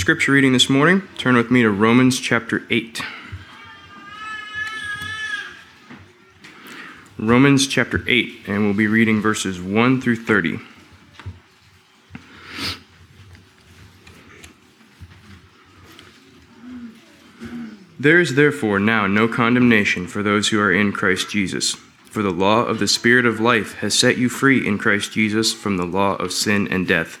scripture reading this morning, turn with me to Romans chapter 8. Romans chapter 8, and we'll be reading verses 1 through 30. There is therefore now no condemnation for those who are in Christ Jesus. For the law of the Spirit of life has set you free in Christ Jesus from the law of sin and death.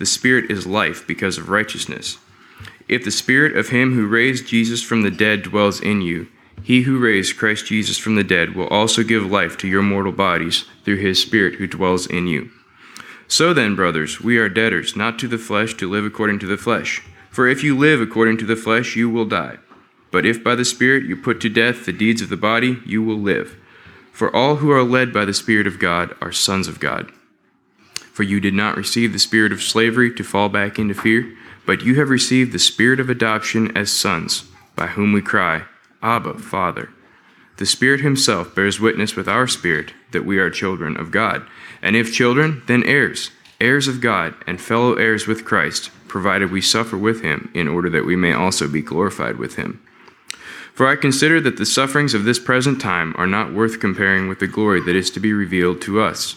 the Spirit is life because of righteousness. If the Spirit of him who raised Jesus from the dead dwells in you, he who raised Christ Jesus from the dead will also give life to your mortal bodies through his Spirit who dwells in you. So then, brothers, we are debtors, not to the flesh, to live according to the flesh. For if you live according to the flesh, you will die. But if by the Spirit you put to death the deeds of the body, you will live. For all who are led by the Spirit of God are sons of God. For you did not receive the spirit of slavery to fall back into fear, but you have received the spirit of adoption as sons, by whom we cry, Abba, Father. The Spirit Himself bears witness with our spirit that we are children of God. And if children, then heirs, heirs of God, and fellow heirs with Christ, provided we suffer with Him, in order that we may also be glorified with Him. For I consider that the sufferings of this present time are not worth comparing with the glory that is to be revealed to us.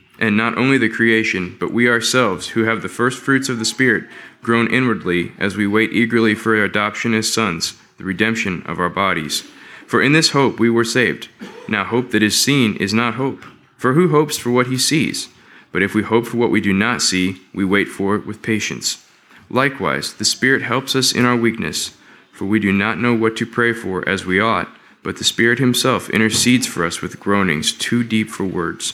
and not only the creation, but we ourselves, who have the first fruits of the Spirit, groan inwardly as we wait eagerly for our adoption as sons, the redemption of our bodies. For in this hope we were saved. Now, hope that is seen is not hope. For who hopes for what he sees? But if we hope for what we do not see, we wait for it with patience. Likewise, the Spirit helps us in our weakness, for we do not know what to pray for as we ought, but the Spirit Himself intercedes for us with groanings too deep for words.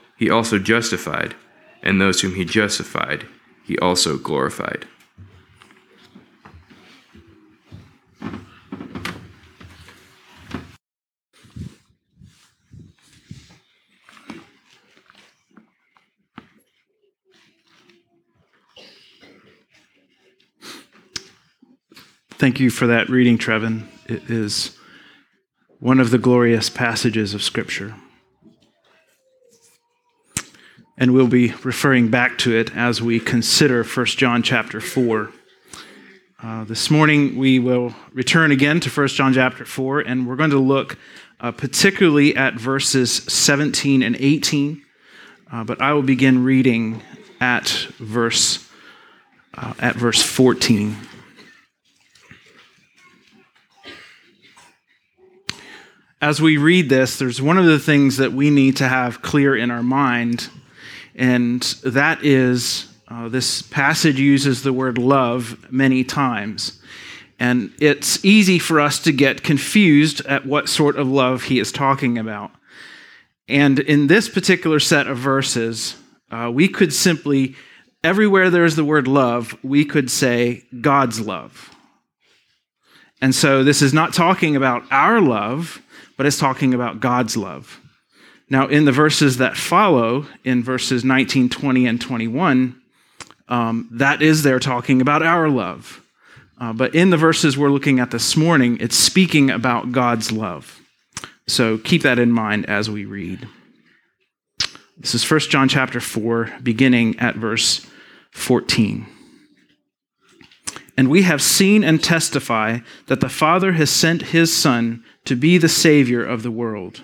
he also justified, and those whom he justified, he also glorified. Thank you for that reading, Trevin. It is one of the glorious passages of Scripture and we'll be referring back to it as we consider 1 John chapter 4. Uh, this morning we will return again to 1 John chapter 4, and we're going to look uh, particularly at verses 17 and 18. Uh, but I will begin reading at verse uh, at verse 14. As we read this, there's one of the things that we need to have clear in our mind and that is uh, this passage uses the word love many times. And it's easy for us to get confused at what sort of love he is talking about. And in this particular set of verses, uh, we could simply, everywhere there's the word love, we could say God's love. And so this is not talking about our love, but it's talking about God's love. Now, in the verses that follow, in verses 19, 20, and 21, um, that is there talking about our love. Uh, but in the verses we're looking at this morning, it's speaking about God's love. So keep that in mind as we read. This is 1 John chapter 4, beginning at verse 14. And we have seen and testify that the Father has sent his Son to be the Savior of the world.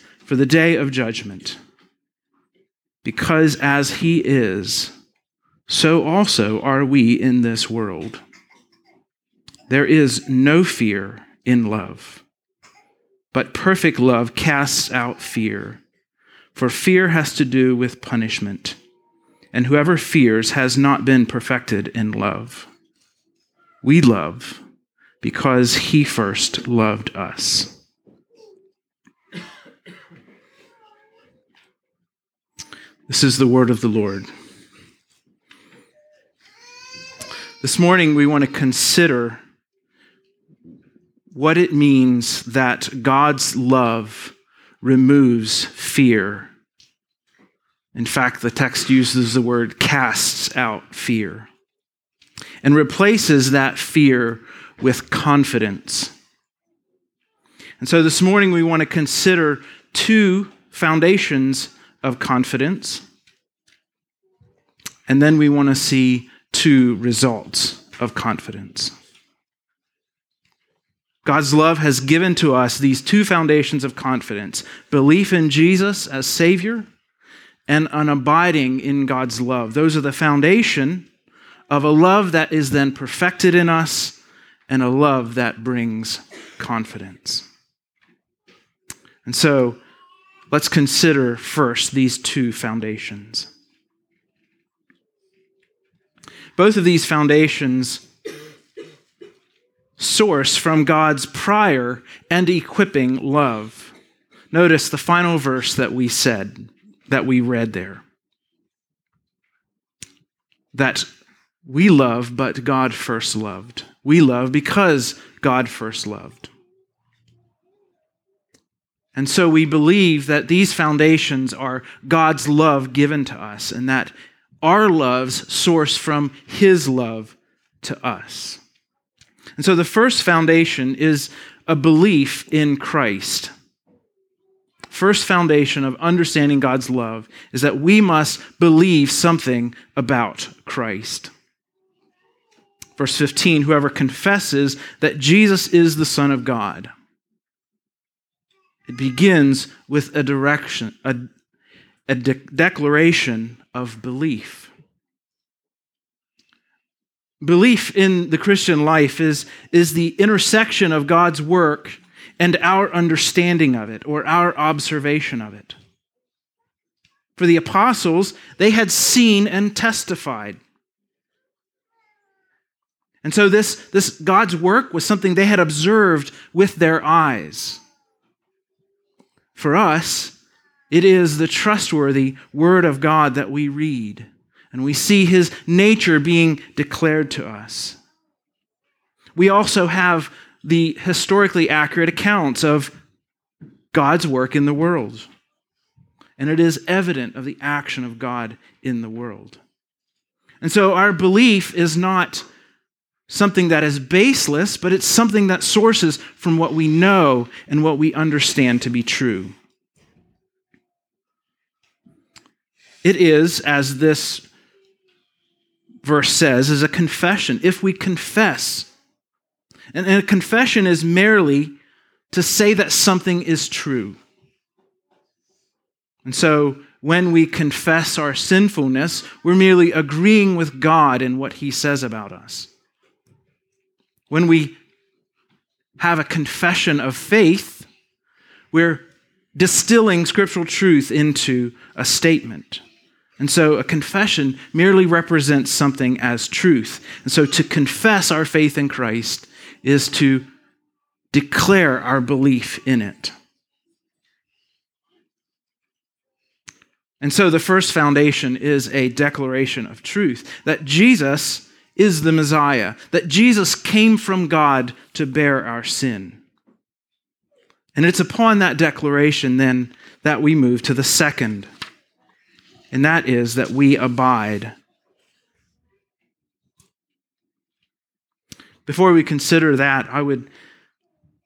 for the day of judgment. Because as he is, so also are we in this world. There is no fear in love, but perfect love casts out fear, for fear has to do with punishment, and whoever fears has not been perfected in love. We love because he first loved us. This is the word of the Lord. This morning, we want to consider what it means that God's love removes fear. In fact, the text uses the word casts out fear and replaces that fear with confidence. And so this morning we want to consider two foundations of confidence, and then we want to see two results of confidence. God's love has given to us these two foundations of confidence belief in Jesus as Savior and an abiding in God's love. Those are the foundation of a love that is then perfected in us and a love that brings confidence. And so let's consider first these two foundations. Both of these foundations source from God's prior and equipping love. Notice the final verse that we said, that we read there. That we love, but God first loved. We love because God first loved. And so we believe that these foundations are God's love given to us and that our loves source from His love to us. And so the first foundation is a belief in Christ. First foundation of understanding God's love is that we must believe something about Christ. Verse 15 whoever confesses that Jesus is the Son of God. It begins with a direction, a, a de- declaration of belief. Belief in the Christian life is, is the intersection of God's work and our understanding of it or our observation of it. For the apostles, they had seen and testified. And so this, this God's work was something they had observed with their eyes. For us, it is the trustworthy Word of God that we read, and we see His nature being declared to us. We also have the historically accurate accounts of God's work in the world, and it is evident of the action of God in the world. And so our belief is not something that is baseless, but it's something that sources from what we know and what we understand to be true. It is, as this verse says, is a confession. If we confess, and a confession is merely to say that something is true. And so when we confess our sinfulness, we're merely agreeing with God in what he says about us. When we have a confession of faith, we're distilling scriptural truth into a statement. And so a confession merely represents something as truth. And so to confess our faith in Christ is to declare our belief in it. And so the first foundation is a declaration of truth that Jesus is the Messiah, that Jesus came from God to bear our sin. And it's upon that declaration then that we move to the second, and that is that we abide. Before we consider that, I would,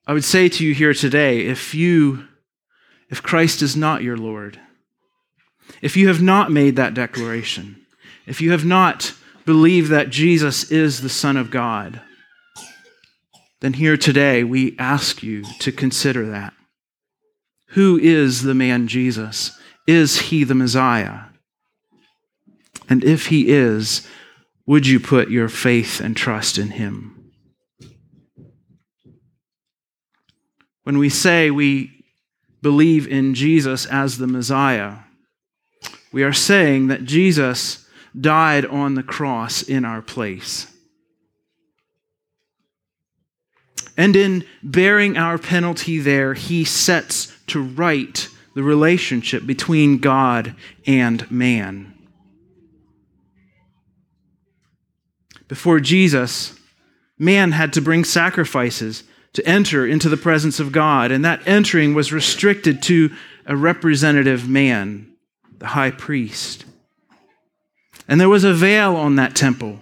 I would say to you here today if you, if Christ is not your Lord, if you have not made that declaration, if you have not believed that Jesus is the Son of God, then here today we ask you to consider that. Who is the man Jesus? Is he the Messiah? And if he is, would you put your faith and trust in him? When we say we believe in Jesus as the Messiah, we are saying that Jesus died on the cross in our place. And in bearing our penalty there, he sets to right the relationship between God and man. Before Jesus, man had to bring sacrifices to enter into the presence of God, and that entering was restricted to a representative man, the high priest. And there was a veil on that temple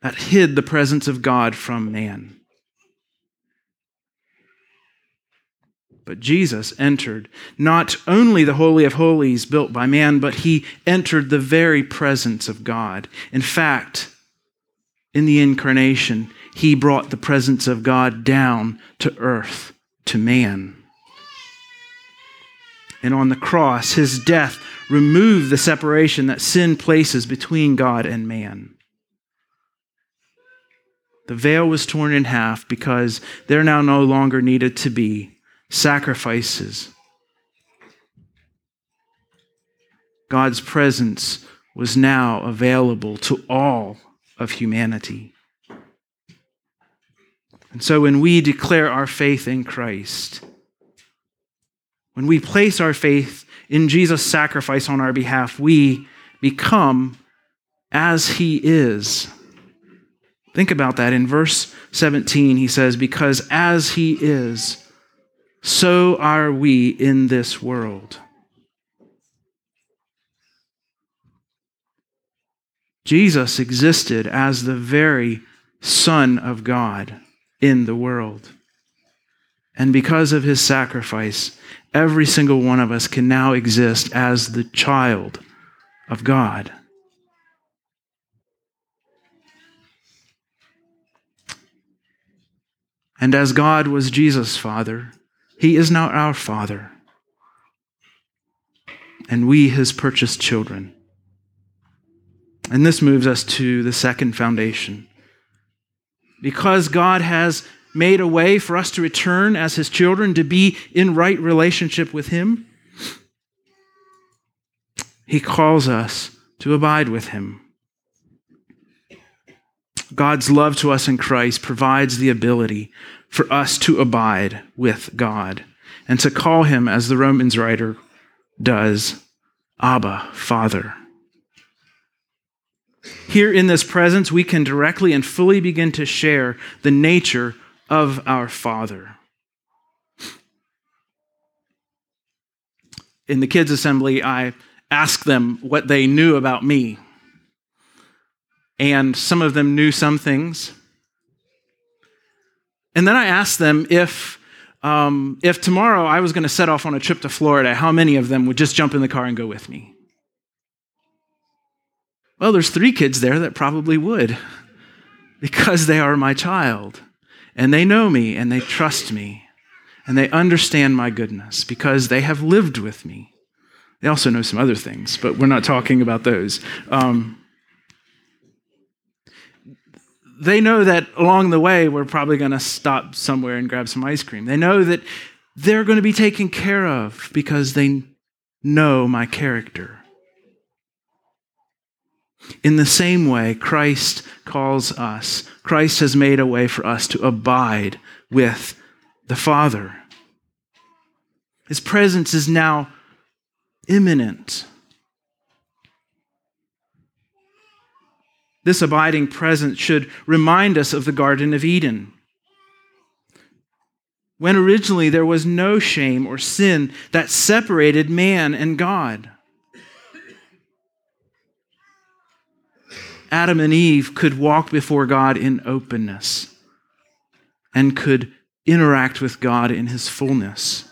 that hid the presence of God from man. But Jesus entered not only the Holy of Holies built by man, but he entered the very presence of God. In fact, in the incarnation, he brought the presence of God down to earth, to man. And on the cross, his death removed the separation that sin places between God and man. The veil was torn in half because there now no longer needed to be sacrifices. God's presence was now available to all of humanity. And so when we declare our faith in Christ, when we place our faith in Jesus' sacrifice on our behalf, we become as he is. Think about that. In verse 17, he says, Because as he is, so are we in this world. Jesus existed as the very Son of God in the world. And because of his sacrifice, every single one of us can now exist as the child of God. And as God was Jesus' Father, he is now our Father, and we his purchased children. And this moves us to the second foundation. Because God has made a way for us to return as his children, to be in right relationship with him, he calls us to abide with him. God's love to us in Christ provides the ability for us to abide with God and to call him, as the Romans writer does, Abba, Father. Here in this presence, we can directly and fully begin to share the nature of our Father. In the kids' assembly, I asked them what they knew about me. And some of them knew some things, and then I asked them if, um, if tomorrow I was going to set off on a trip to Florida, how many of them would just jump in the car and go with me? Well, there's three kids there that probably would because they are my child and they know me and they trust me. and they understand my goodness because they have lived with me. They also know some other things, but we're not talking about those. Um, they know that along the way, we're probably going to stop somewhere and grab some ice cream. They know that they're going to be taken care of because they know my character. In the same way, Christ calls us. Christ has made a way for us to abide with the Father. His presence is now imminent. This abiding presence should remind us of the Garden of Eden. When originally there was no shame or sin that separated man and God. Adam and Eve could walk before God in openness and could interact with God in his fullness.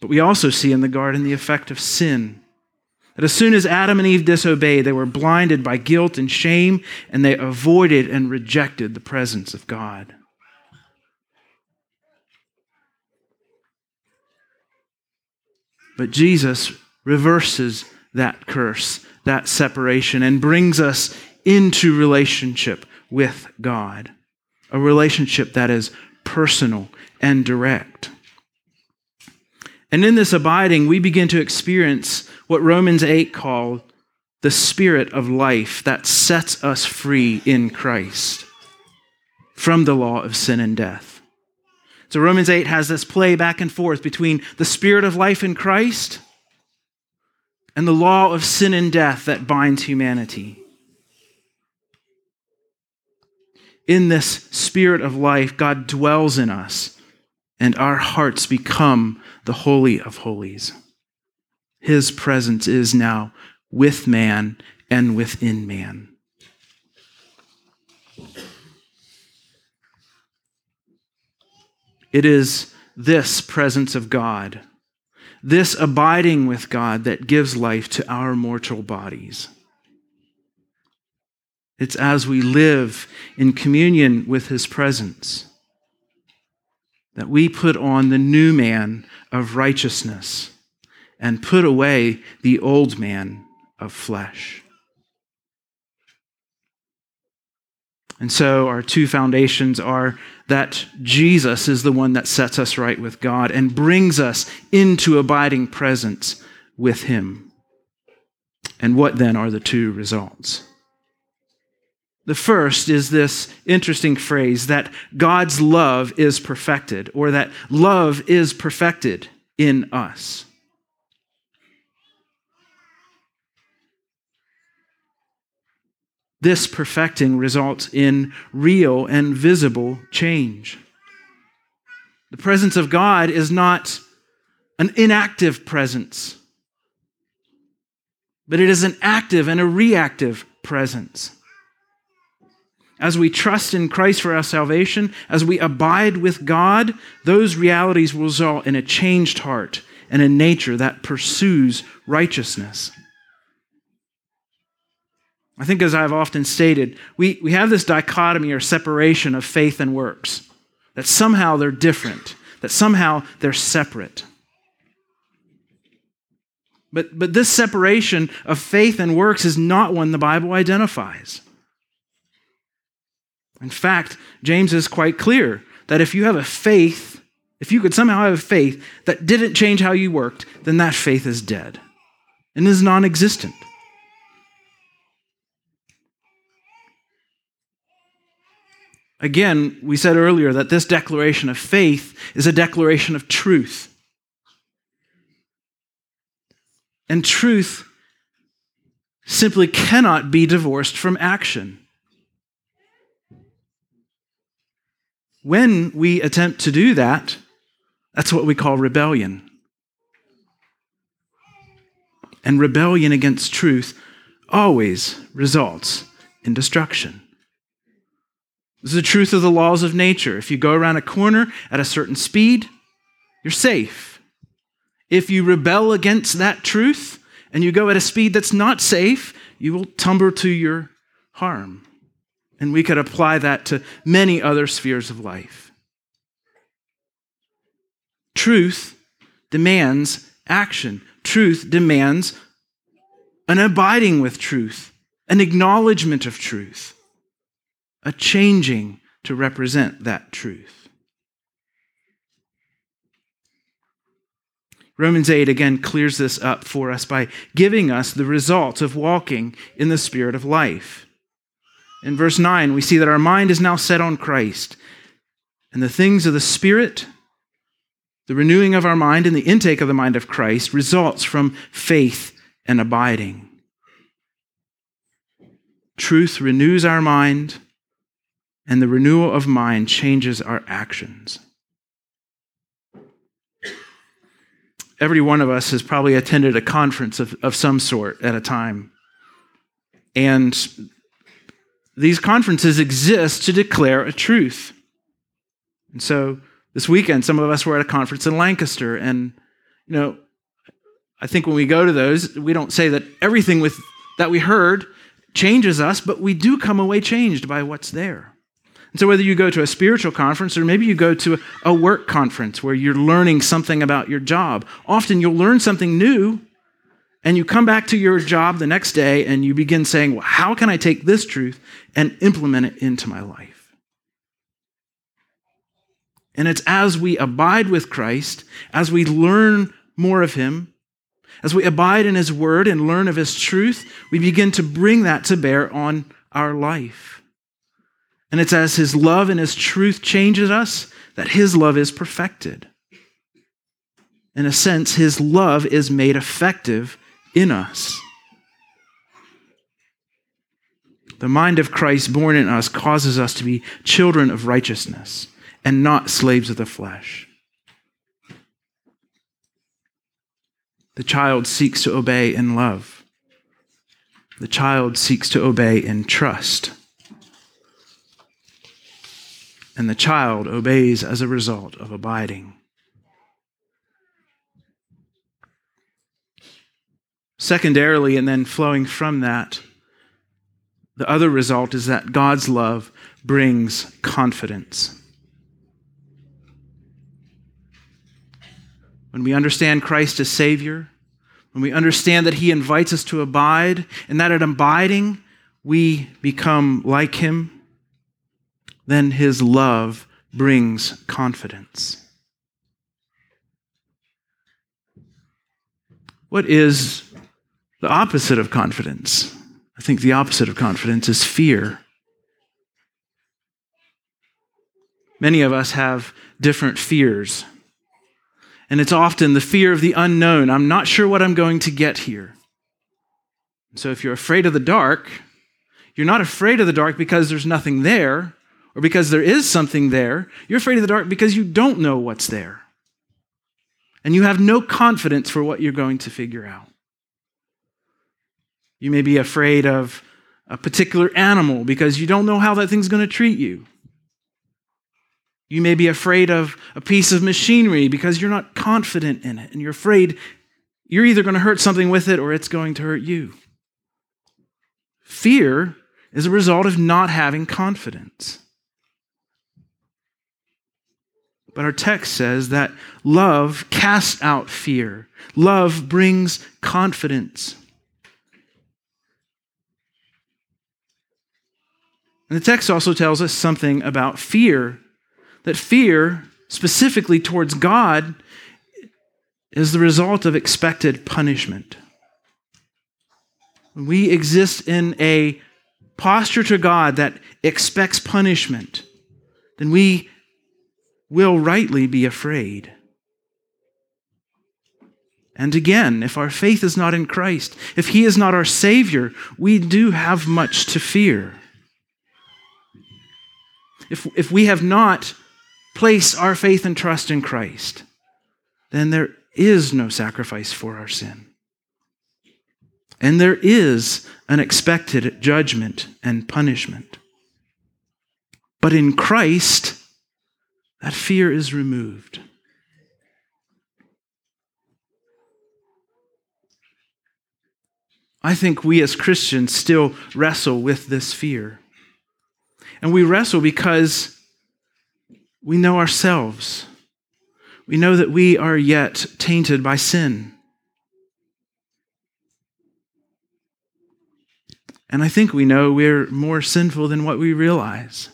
But we also see in the garden the effect of sin. That as soon as Adam and Eve disobeyed, they were blinded by guilt and shame, and they avoided and rejected the presence of God. But Jesus reverses that curse, that separation, and brings us into relationship with God, a relationship that is personal and direct. And in this abiding, we begin to experience what Romans 8 called the spirit of life that sets us free in Christ from the law of sin and death. So Romans 8 has this play back and forth between the spirit of life in Christ and the law of sin and death that binds humanity. In this spirit of life, God dwells in us, and our hearts become the Holy of Holies. His presence is now with man and within man. It is this presence of God, this abiding with God, that gives life to our mortal bodies. It's as we live in communion with His presence that we put on the new man of righteousness and put away the old man of flesh. And so our two foundations are that Jesus is the one that sets us right with God and brings us into abiding presence with Him. And what then are the two results? The first is this interesting phrase that God's love is perfected, or that love is perfected in us. This perfecting results in real and visible change. The presence of God is not an inactive presence, but it is an active and a reactive presence. As we trust in Christ for our salvation, as we abide with God, those realities will result in a changed heart and a nature that pursues righteousness. I think, as I've often stated, we, we have this dichotomy or separation of faith and works, that somehow they're different, that somehow they're separate. But, but this separation of faith and works is not one the Bible identifies. In fact, James is quite clear that if you have a faith, if you could somehow have a faith that didn't change how you worked, then that faith is dead and is non existent. Again, we said earlier that this declaration of faith is a declaration of truth. And truth simply cannot be divorced from action. When we attempt to do that, that's what we call rebellion. And rebellion against truth always results in destruction. This is the truth of the laws of nature. If you go around a corner at a certain speed, you're safe. If you rebel against that truth and you go at a speed that's not safe, you will tumble to your harm. And we could apply that to many other spheres of life. truth demands action. Truth demands an abiding with truth, an acknowledgement of truth, a changing to represent that truth. Romans 8 again clears this up for us by giving us the result of walking in the spirit of life. In verse 9, we see that our mind is now set on Christ, and the things of the Spirit, the renewing of our mind and the intake of the mind of Christ results from faith and abiding. Truth renews our mind, and the renewal of mind changes our actions. Every one of us has probably attended a conference of, of some sort at a time. And these conferences exist to declare a truth. And so this weekend, some of us were at a conference in Lancaster, and you know, I think when we go to those, we don't say that everything with that we heard changes us, but we do come away changed by what's there. And so, whether you go to a spiritual conference or maybe you go to a work conference where you're learning something about your job, often you'll learn something new and you come back to your job the next day and you begin saying, well, How can I take this truth and implement it into my life? And it's as we abide with Christ, as we learn more of Him, as we abide in His Word and learn of His truth, we begin to bring that to bear on our life. And it's as His love and His truth changes us that His love is perfected. In a sense, His love is made effective in us. The mind of Christ born in us causes us to be children of righteousness and not slaves of the flesh. The child seeks to obey in love. The child seeks to obey in trust. And the child obeys as a result of abiding. Secondarily, and then flowing from that, the other result is that God's love brings confidence. when we understand Christ as Savior, when we understand that He invites us to abide, and that at abiding we become like Him, then His love brings confidence. What is the opposite of confidence? I think the opposite of confidence is fear. Many of us have different fears. And it's often the fear of the unknown. I'm not sure what I'm going to get here. So if you're afraid of the dark, you're not afraid of the dark because there's nothing there or because there is something there. You're afraid of the dark because you don't know what's there. And you have no confidence for what you're going to figure out. You may be afraid of a particular animal because you don't know how that thing's going to treat you. You may be afraid of a piece of machinery because you're not confident in it and you're afraid you're either going to hurt something with it or it's going to hurt you. Fear is a result of not having confidence. But our text says that love casts out fear, love brings confidence. And the text also tells us something about fear that fear, specifically towards God, is the result of expected punishment. We exist in a posture to God that expects punishment, then we will rightly be afraid. And again, if our faith is not in Christ, if He is not our Savior, we do have much to fear. If, if we have not placed our faith and trust in Christ, then there is no sacrifice for our sin. And there is an expected judgment and punishment. But in Christ, that fear is removed. I think we as Christians still wrestle with this fear. And we wrestle because we know ourselves. we know that we are yet tainted by sin. And I think we know we're more sinful than what we realize.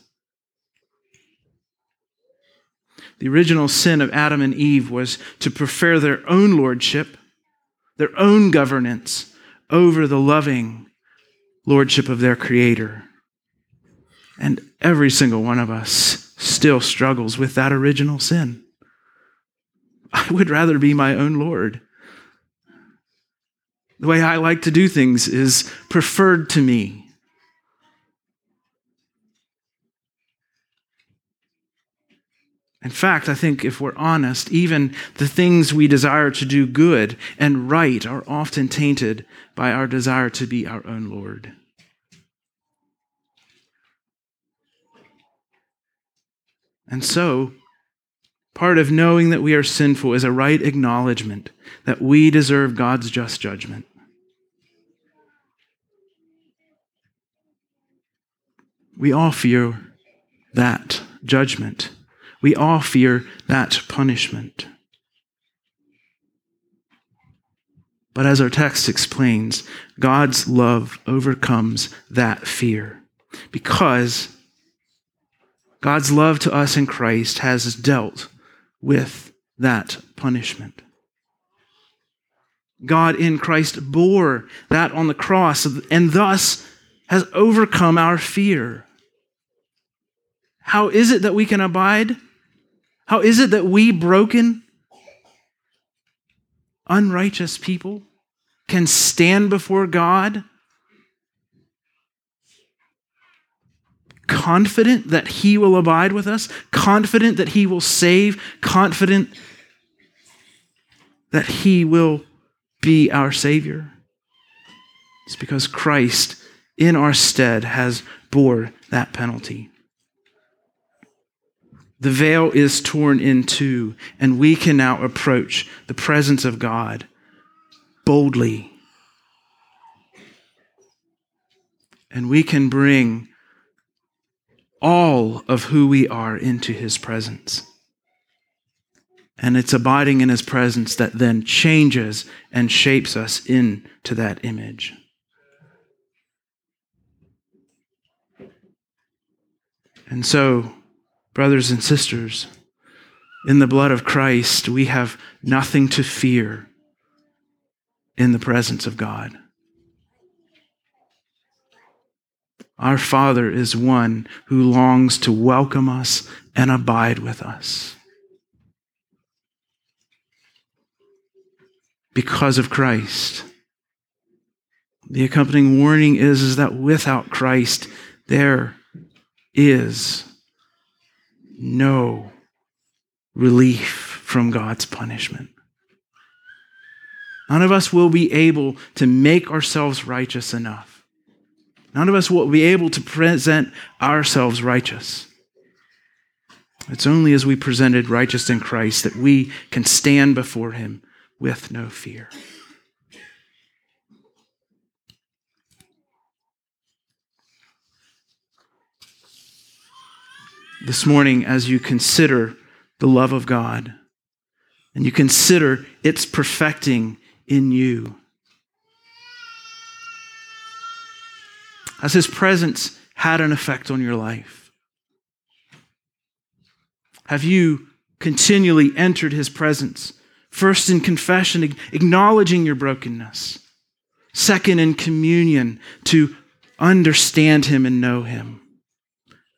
The original sin of Adam and Eve was to prefer their own lordship, their own governance, over the loving lordship of their Creator. And every single one of us still struggles with that original sin. I would rather be my own Lord. The way I like to do things is preferred to me. In fact, I think if we're honest, even the things we desire to do good and right are often tainted by our desire to be our own Lord. And so, part of knowing that we are sinful is a right acknowledgement that we deserve God's just judgment. We all fear that judgment. We all fear that punishment. But as our text explains, God's love overcomes that fear because God's love to us in Christ has dealt with that punishment. God in Christ bore that on the cross and thus has overcome our fear. How is it that we can abide? How is it that we, broken, unrighteous people, can stand before God confident that He will abide with us, confident that He will save, confident that He will be our Savior? It's because Christ, in our stead, has bore that penalty. The veil is torn in two, and we can now approach the presence of God boldly. And we can bring all of who we are into his presence. And it's abiding in his presence that then changes and shapes us into that image. And so, brothers and sisters, in the blood of Christ, we have nothing to fear in the presence of God. Our Father is one who longs to welcome us and abide with us. Because of Christ. The accompanying warning is, is that without Christ, there is no relief from God's punishment. None of us will be able to make ourselves righteous enough None of us will be able to present ourselves righteous. It's only as we presented righteous in Christ that we can stand before Him with no fear. This morning, as you consider the love of God and you consider its perfecting in you, Has his presence had an effect on your life? Have you continually entered his presence? First in confession, acknowledging your brokenness. Second in communion, to understand him and know him.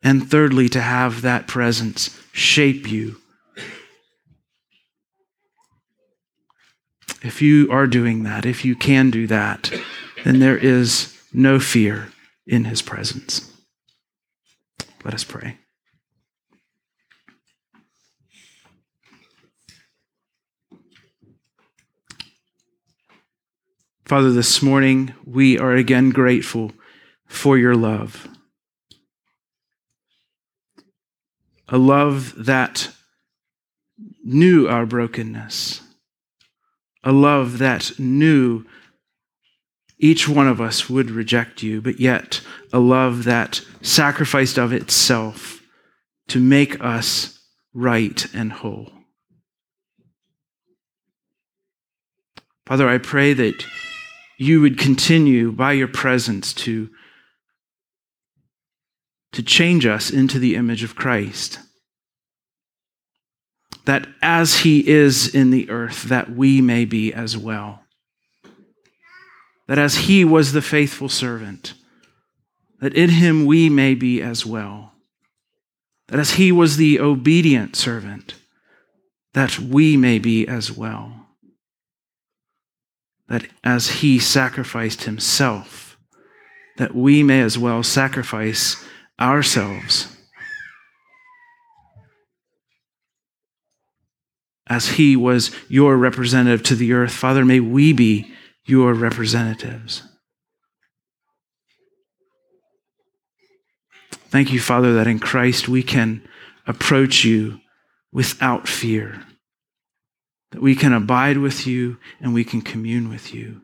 And thirdly, to have that presence shape you. If you are doing that, if you can do that, then there is no fear in his presence. Let us pray. Father, this morning we are again grateful for your love. a love that knew our brokenness, a love that knew each one of us would reject you, but yet a love that sacrificed of itself to make us right and whole. Father, I pray that you would continue by your presence to to change us into the image of Christ. That as he is in the earth, that we may be as well. That as he was the faithful servant, that in him we may be as well. That as he was the obedient servant, that we may be as well that as he sacrificed himself, that we may as well sacrifice ourselves. As he was your representative to the earth, Father, may we be your representatives. Thank you, Father, that in Christ we can approach you without fear that we can abide with you and we can commune with you.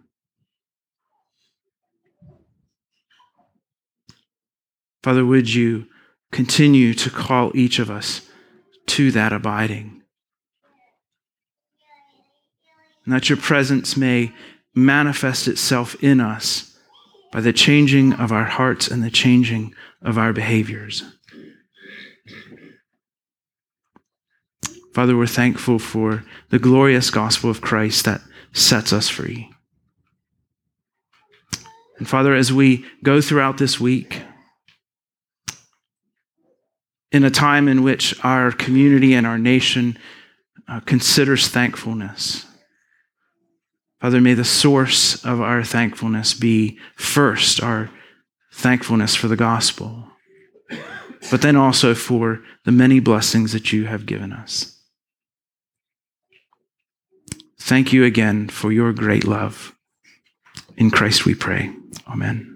Father, would you continue to call each of us to that abiding? And that your presence may manifest itself in us by the changing of our hearts and the changing of our behaviors. Father, we're thankful for the glorious gospel of Christ that sets us free. And Father, as we go throughout this week, in a time in which our community and our nation uh, considers thankfulness, Father, may the source of our thankfulness be first our thankfulness for the gospel, but then also for the many blessings that you have given us. Thank you again for your great love. In Christ we pray. Amen.